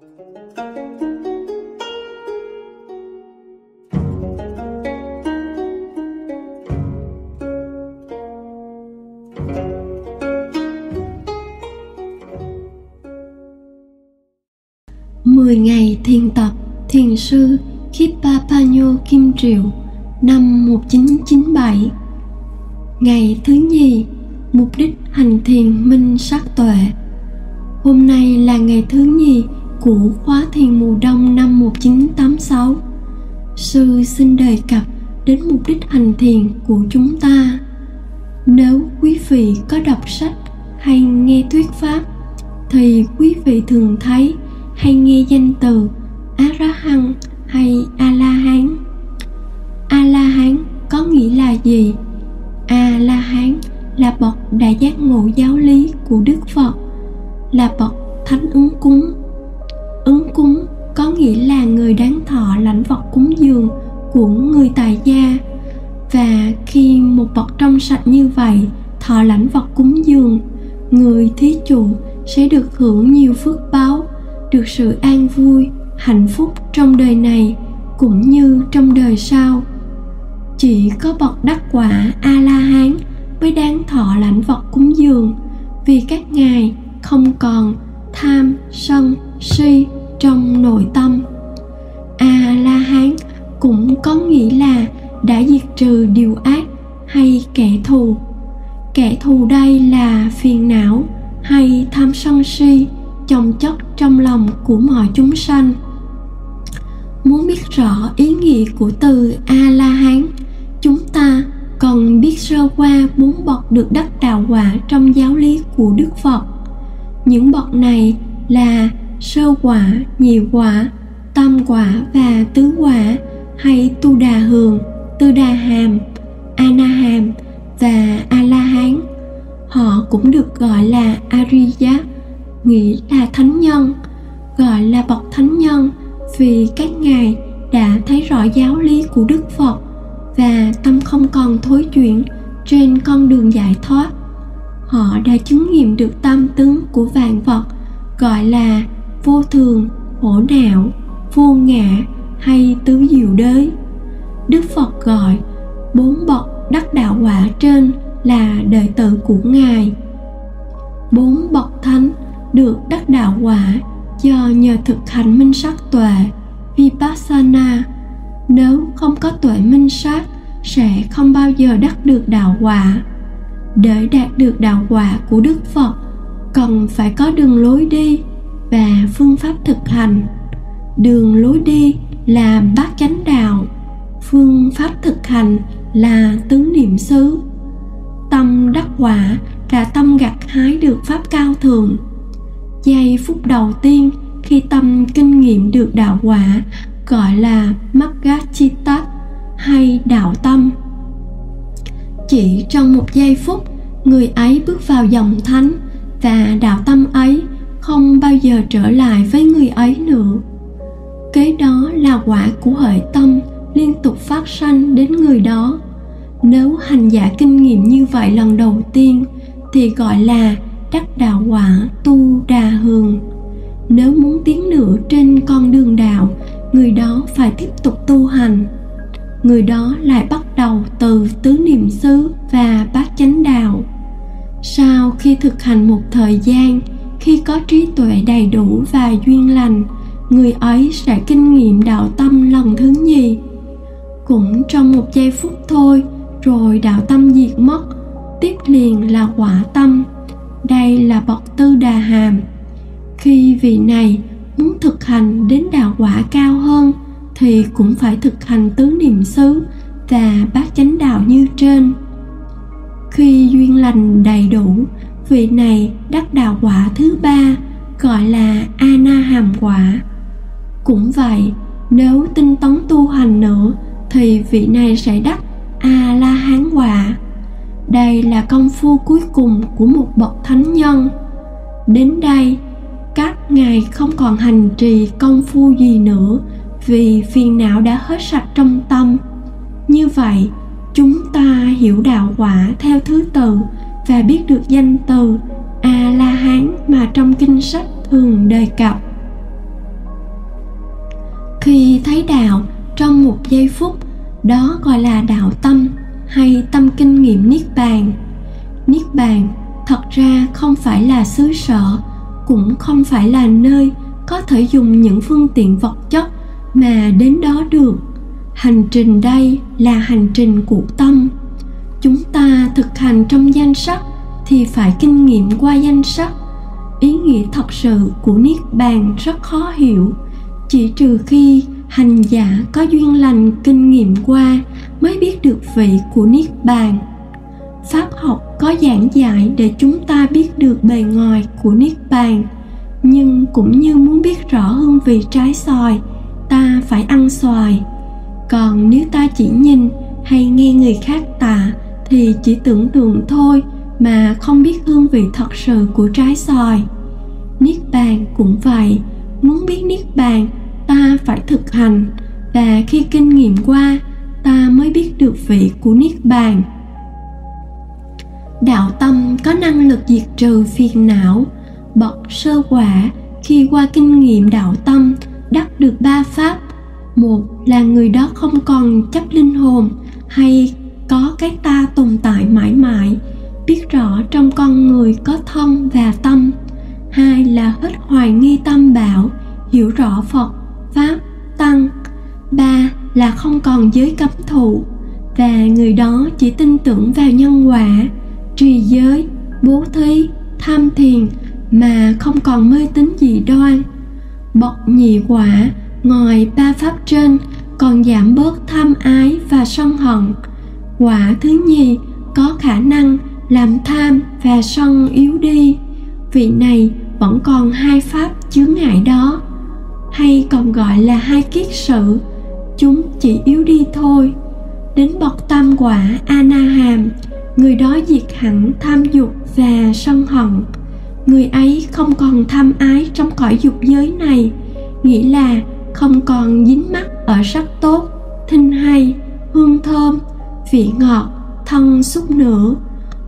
10 ngày thiền tập, thiền sư Khipapanyo Kim Triệu năm 1997 Ngày thứ nhì, Mục đích hành thiền minh sát tuệ. Hôm nay là ngày thứ nhì của khóa thiền mùa đông năm 1986 Sư xin đề cập đến mục đích hành thiền của chúng ta. Nếu quý vị có đọc sách hay nghe thuyết pháp, thì quý vị thường thấy hay nghe danh từ a hay a la hán a la hán có nghĩa là gì? A la hán là bậc đại giác ngộ giáo lý của đức phật, là bậc thánh ứng cúng ứng cúng có nghĩa là người đáng thọ lãnh vật cúng dường của người tài gia. Và khi một bậc trong sạch như vậy thọ lãnh vật cúng dường, người thí chủ sẽ được hưởng nhiều phước báo, được sự an vui, hạnh phúc trong đời này cũng như trong đời sau. Chỉ có bậc đắc quả a la hán mới đáng thọ lãnh vật cúng dường, vì các ngài không còn tham sân si trong nội tâm. A la hán cũng có nghĩa là đã diệt trừ điều ác hay kẻ thù. Kẻ thù đây là phiền não hay tham sân si chồng chất trong lòng của mọi chúng sanh. Muốn biết rõ ý nghĩa của từ a la hán chúng ta cần biết sơ qua bốn bậc được đắc đạo quả trong giáo lý của đức phật. Những bậc này là sơ quả, nhị quả, tam quả và tứ quả hay tu đà hường, tư đà hàm ana hàm và a la hán họ cũng được gọi là ariya nghĩa là thánh nhân, gọi là bậc thánh nhân vì các ngài đã thấy rõ giáo lý của đức phật và tâm không còn thối chuyển trên con đường giải thoát. Họ đã chứng nghiệm được tam tướng của vạn vật, gọi là vô thường khổ não, vô ngã hay tứ diệu đế đức phật gọi bốn bậc đắc đạo quả trên là đệ tử của ngài. Bốn bậc thánh được đắc đạo quả do nhờ thực hành minh sát tuệ, vipassana. Nếu không có tuệ minh sát, sẽ không bao giờ đắc được đạo quả. Để đạt được đạo quả của đức phật, cần phải có đường lối đi và phương pháp thực hành. Đường lối đi là bát chánh đạo phương pháp thực hành là tứ niệm xứ. Tâm đắc quả là tâm gặt hái được pháp cao thượng. Giây phút đầu tiên khi tâm kinh nghiệm được đạo quả gọi là Maggachitta hay đạo tâm. Chỉ trong một giây phút, người ấy bước vào dòng thánh và đạo tâm ấy không bao giờ trở lại với người ấy nữa. Kế đó là quả của hệ tâm liên tục phát sanh đến người đó. Nếu hành giả kinh nghiệm như vậy lần đầu tiên, thì gọi là đắc đạo quả tu đà hường nếu muốn tiến nữa trên con đường đạo, người đó phải tiếp tục tu hành người đó lại bắt đầu từ tứ niệm xứ và bát chánh đạo sau khi thực hành một thời gian khi có trí tuệ đầy đủ và duyên lành, người ấy sẽ kinh nghiệm đạo tâm lần thứ nhì. Cũng trong một giây phút thôi, rồi đạo tâm diệt mất, tiếp liền là quả tâm. Đây là bậc tư đà hàm. Khi vị này muốn thực hành đến đạo quả cao hơn, thì cũng phải thực hành tứ niệm xứ và bát chánh đạo như trên. Khi duyên lành đầy đủ vị này đắc đạo quả thứ ba, gọi là a na hàm quả. Cũng vậy, nếu tinh tấn tu hành nữa, thì vị này sẽ đắc a la hán quả. Đây là công phu cuối cùng của một bậc thánh nhân. Đến đây, các ngài không còn hành trì công phu gì nữa, vì phiền não đã hết sạch trong tâm. Như vậy, chúng ta hiểu đạo quả theo thứ tự và biết được danh từ a la hán mà trong kinh sách thường đề cập. Khi thấy đạo trong một giây phút, đó gọi là đạo tâm hay tâm kinh nghiệm niết bàn. Niết bàn thật ra không phải là xứ sở, cũng không phải là nơi có thể dùng những phương tiện vật chất mà đến đó được. Hành trình đây là hành trình của tâm chúng ta thực hành trong danh sắc thì phải kinh nghiệm qua danh sắc. Ý nghĩa thật sự của niết bàn rất khó hiểu. Chỉ trừ khi hành giả có duyên lành kinh nghiệm qua mới biết được vị của niết bàn. Pháp học có giảng dạy để chúng ta biết được bề ngoài của niết bàn. Nhưng cũng như muốn biết rõ hương vị trái xoài, ta phải ăn xoài. Còn nếu ta chỉ nhìn hay nghe người khác tả thì chỉ tưởng tượng thôi mà không biết hương vị thật sự của trái xoài. Niết bàn cũng vậy, muốn biết niết bàn, ta phải thực hành. Và khi kinh nghiệm qua, ta mới biết được vị của niết bàn. Đạo tâm có năng lực diệt trừ phiền não. Bậc sơ quả khi qua kinh nghiệm đạo tâm đắc được ba pháp. Một là người đó không còn chấp linh hồn hay có cái ta tồn tại mãi mãi, biết rõ trong con người có thân và tâm. Hai là hết hoài nghi tâm bảo, hiểu rõ phật, pháp, tăng. Ba là không còn giới cấm thụ, và người đó chỉ tin tưởng vào nhân quả, trì giới, bố thí, tham thiền mà không còn mê tín dị đoan. Bậc nhị quả, ngoài ba pháp trên, còn giảm bớt tham ái và sân hận quả thứ nhì, có khả năng làm tham và sân yếu đi. Vị này vẫn còn hai pháp chướng ngại đó. Hay còn gọi là hai kiết sự, chúng chỉ yếu đi thôi. Đến bậc tam quả anaham người đó diệt hẳn tham dục và sân hận. Người ấy không còn tham ái trong cõi dục giới này nghĩa là không còn dính mắc ở sắc tốt, thinh hay, hương thơm vị ngọt, thân xúc nữa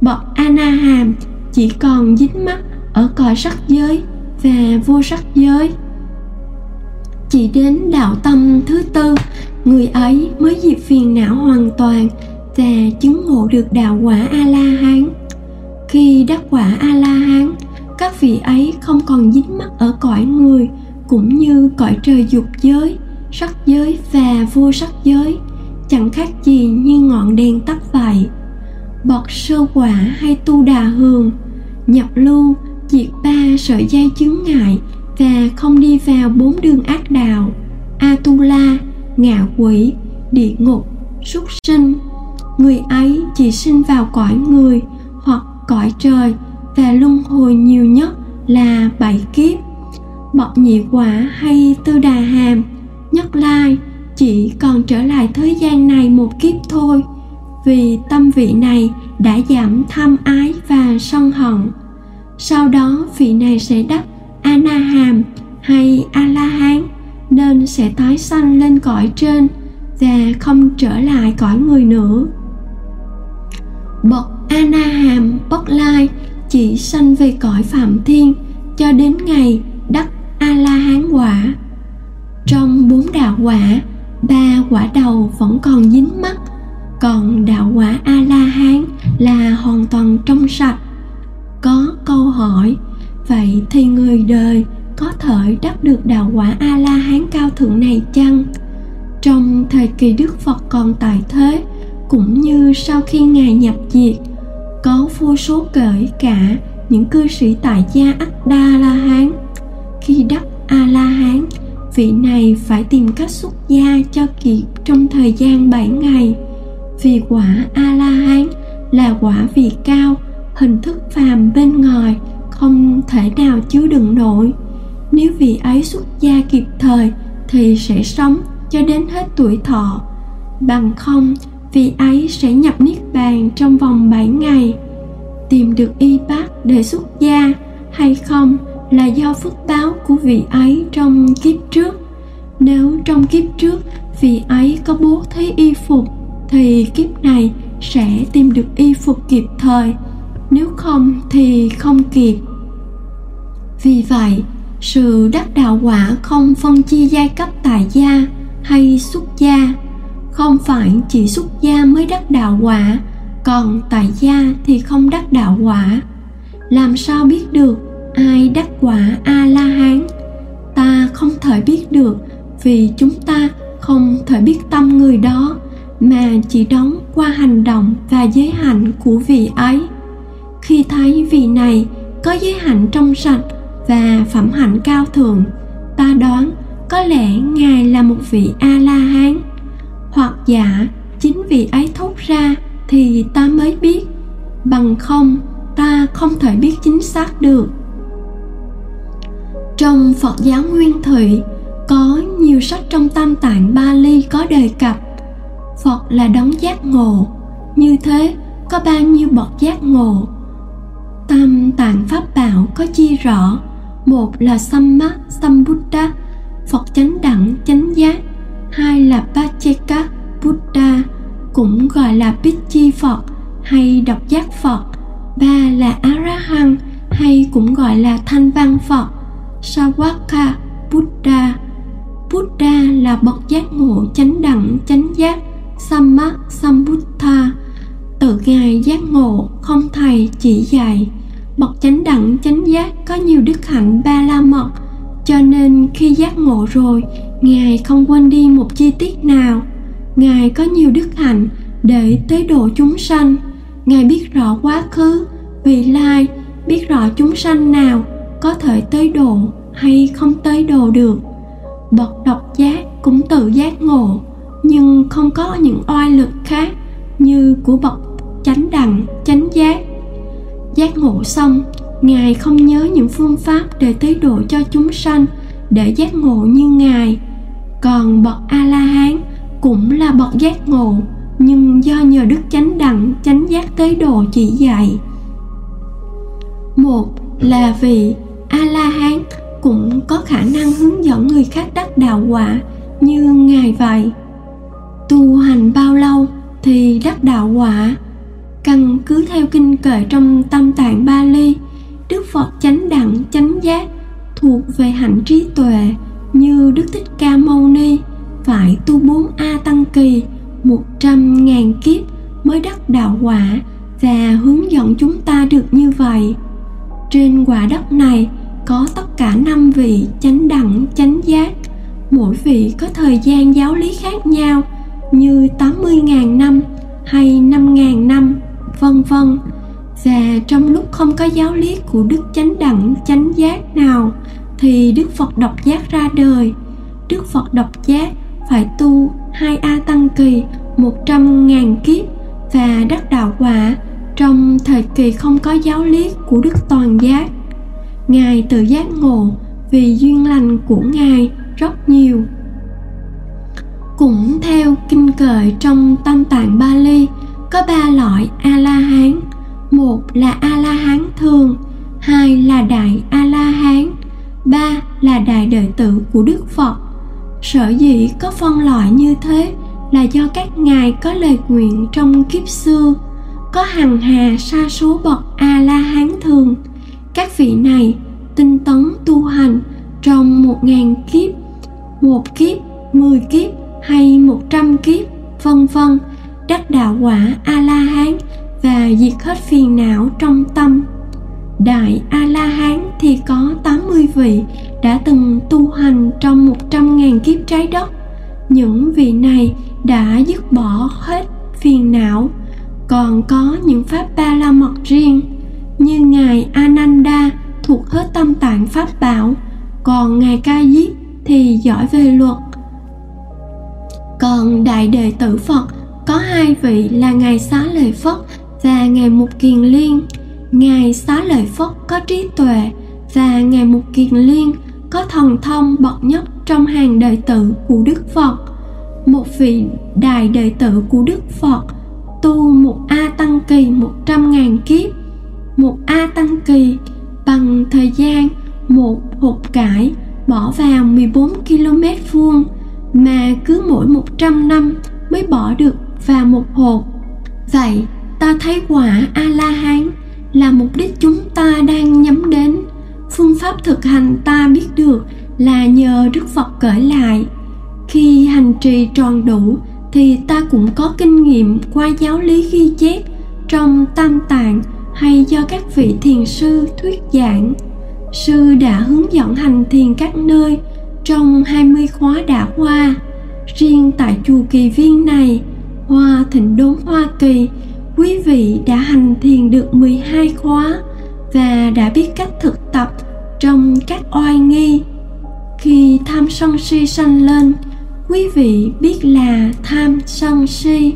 bậc anaham chỉ còn dính mắt ở cõi sắc giới và vô sắc giới. Chỉ đến đạo tâm thứ tư, người ấy mới diệt phiền não hoàn toàn và chứng ngộ được đạo quả a la hán khi đắc quả a la hán các vị ấy không còn dính mắc ở cõi người cũng như cõi trời dục giới, sắc giới và vô sắc giới chẳng khác gì như ngọn đèn tắt vậy Bọt sơ quả hay tu đà hường, nhập lưu diệt ba sợi dây chứng ngại và không đi vào bốn đường ác đạo. Atula, ngạ quỷ, địa ngục, súc sinh. Người ấy chỉ sinh vào cõi người hoặc cõi trời và luân hồi nhiều nhất là bảy kiếp. Bọt nhị quả hay tư đà hàm, nhất lai chỉ còn trở lại thế gian này một kiếp thôi, vì tâm vị này đã giảm tham ái và sân hận. Sau đó vị này sẽ đắc anaham hay a la hán nên sẽ tái sanh lên cõi trên và không trở lại cõi người nữa. Bậc anaham bất lai chỉ sanh về cõi phạm thiên cho đến ngày đắc a la hán quả. Trong bốn đạo quả ba quả đầu vẫn còn dính mắt, còn đạo quả a la hán là hoàn toàn trong sạch. Có câu hỏi, vậy thì người đời có thể đắc được đạo quả a la hán cao thượng này chăng? Trong thời kỳ đức phật còn tại thế, cũng như sau khi ngài nhập diệt, có vô số kể cả những cư sĩ tại gia ắt đa la hán khi đắc a la hán vị này phải tìm cách xuất gia cho kịp trong thời gian 7 ngày. Vì quả a la hán là quả vị cao, hình thức phàm bên ngoài không thể nào chứa đựng nổi. Nếu vị ấy xuất gia kịp thời thì sẽ sống cho đến hết tuổi thọ. Bằng không, vị ấy sẽ nhập niết bàn trong vòng 7 ngày. Tìm được y bác để xuất gia hay không là do phước báo của vị ấy trong kiếp trước. Nếu trong kiếp trước vị ấy có bố thí y phục, thì kiếp này sẽ tìm được y phục kịp thời. Nếu không thì không kịp. Vì vậy, sự đắc đạo quả không phân chia giai cấp tại gia hay xuất gia. Không phải chỉ xuất gia mới đắc đạo quả, còn tại gia thì không đắc đạo quả. Làm sao biết được? Ai đắc quả a la hán ta không thể biết được, vì chúng ta không thể biết tâm người đó, mà chỉ đóng qua hành động và giới hạnh của vị ấy. Khi thấy vị này có giới hạnh trong sạch và phẩm hạnh cao thượng, ta đoán có lẽ ngài là một vị a la hán hoặc giả chính vị ấy thốt ra thì ta mới biết. Bằng không, ta không thể biết chính xác được trong phật giáo nguyên thủy, có nhiều sách trong tam tạng bali có đề cập phật là đấng giác ngộ. Như thế, có bao nhiêu bậc giác ngộ? Tam tạng pháp bảo có chia rõ? Một là samma sambuddha phật chánh đẳng, chánh giác. Hai là pacheka, buddha, cũng gọi là Pichi Phật hay độc giác Phật. Ba là arahant hay cũng gọi là thanh văn Phật. Sawaka, Buddha. Buddha là bậc giác ngộ chánh đẳng, chánh giác, Samma, Sambuddha. Tự ngài giác ngộ không thầy chỉ dạy. Bậc chánh đẳng, chánh giác có nhiều đức hạnh ba la mật cho nên khi giác ngộ rồi, ngài không quên đi một chi tiết nào. Ngài có nhiều đức hạnh để tế độ chúng sanh. Ngài biết rõ quá khứ, vị lai, biết rõ chúng sanh nào có thể tới độ hay không tới độ được. Bậc độc giác cũng tự giác ngộ, nhưng không có những oai lực khác như của bậc chánh đẳng, chánh giác. Giác ngộ xong, ngài không nhớ những phương pháp để tế độ cho chúng sanh để giác ngộ như ngài. Còn bậc a la hán cũng là bậc giác ngộ, nhưng do nhờ đức chánh đẳng, chánh giác tế độ chỉ dạy. Một là vì a la hán cũng có khả năng hướng dẫn người khác đắc đạo quả như ngài vậy tu hành bao lâu thì đắc đạo quả căn cứ theo kinh kệ trong tâm tạng Bali, Đức Phật chánh đẳng chánh giác thuộc về hạnh trí tuệ như Đức Thích Ca Mâu Ni phải tu bốn A Tăng Kỳ một trăm ngàn kiếp mới đắc đạo quả và hướng dẫn chúng ta được như vậy. Trên quả đất này có tất cả năm vị chánh đẳng chánh giác, mỗi vị có thời gian giáo lý khác nhau như 80.000 năm hay 5.000 năm, vân vân. Và trong lúc không có giáo lý của Đức Chánh Đẳng Chánh Giác nào thì Đức Phật độc giác ra đời. Đức Phật độc giác phải tu hai A Tăng Kỳ một trăm ngàn kiếp và đắc đạo quả trong thời kỳ không có giáo lý của Đức Toàn Giác. Ngài tự giác ngộ vì duyên lành của Ngài rất nhiều. Cũng theo kinh cợi trong tâm Tạng Bali có ba loại A-la-hán. Một là A-la-hán thường, hai là Đại A-la-hán, ba là Đại đệ tử của Đức Phật sở dĩ có phân loại như thế là do các ngài có lời nguyện trong kiếp xưa có hằng hà sa số bậc a la hán thường các vị này tinh tấn tu hành trong một ngàn kiếp một kiếp mười kiếp hay một trăm kiếp vân vân. Đắc đạo quả a la hán và diệt hết phiền não trong tâm. Đại A-la-hán thì có 80 vị đã từng tu hành trong 100.000 kiếp trái đất. Những vị này đã dứt bỏ hết phiền não, còn có những pháp ba la mật riêng. Hết pháp bảo, còn Ngài Ca Diếp thì giỏi về luật. Còn Đại Đệ Tử Phật có hai vị là Ngài Xá Lợi Phất và Ngài Mục Kiền Liên – ngài xá lợi phất có trí tuệ và ngài mục kiền liên có thần thông bậc nhất trong hàng đệ tử của đức phật. Một vị đại đệ tử của đức phật tu một a tăng kỳ một trăm ngàn kiếp. Một a tăng kỳ bằng thời gian, một hột cải bỏ vào 14 km vuông mà cứ mỗi 100 năm mới bỏ được vào một hột. Vậy, ta thấy quả A-la-hán là mục đích chúng ta đang nhắm đến phương pháp thực hành ta biết được là nhờ đức phật kể lại khi hành trì tròn đủ, thì ta cũng có kinh nghiệm qua giáo lý ghi chép trong tam tạng hay do các vị thiền sư thuyết giảng. Sư đã hướng dẫn hành thiền các nơi trong 20 khóa đã qua. Riêng tại chùa Kỳ Viên này, Hoa Thịnh Đốn Hoa Kỳ, quý vị đã hành thiền được 12 khóa và đã biết cách thực tập trong các oai nghi. Khi tham sân si sanh lên, quý vị biết là tham sân si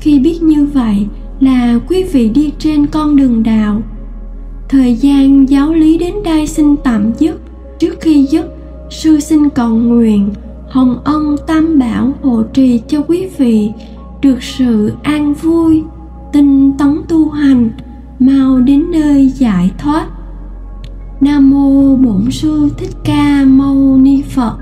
khi biết như vậy là quý vị đi trên con đường đạo. Thời gian giáo lý đến đây xin tạm dứt. Trước khi dứt, sư xin cầu nguyện, hồng ân tam bảo hộ trì cho quý vị. Được sự an vui, tinh tấn tu hành, mau đến nơi giải thoát. Nam mô bổn sư thích ca mâu ni phật.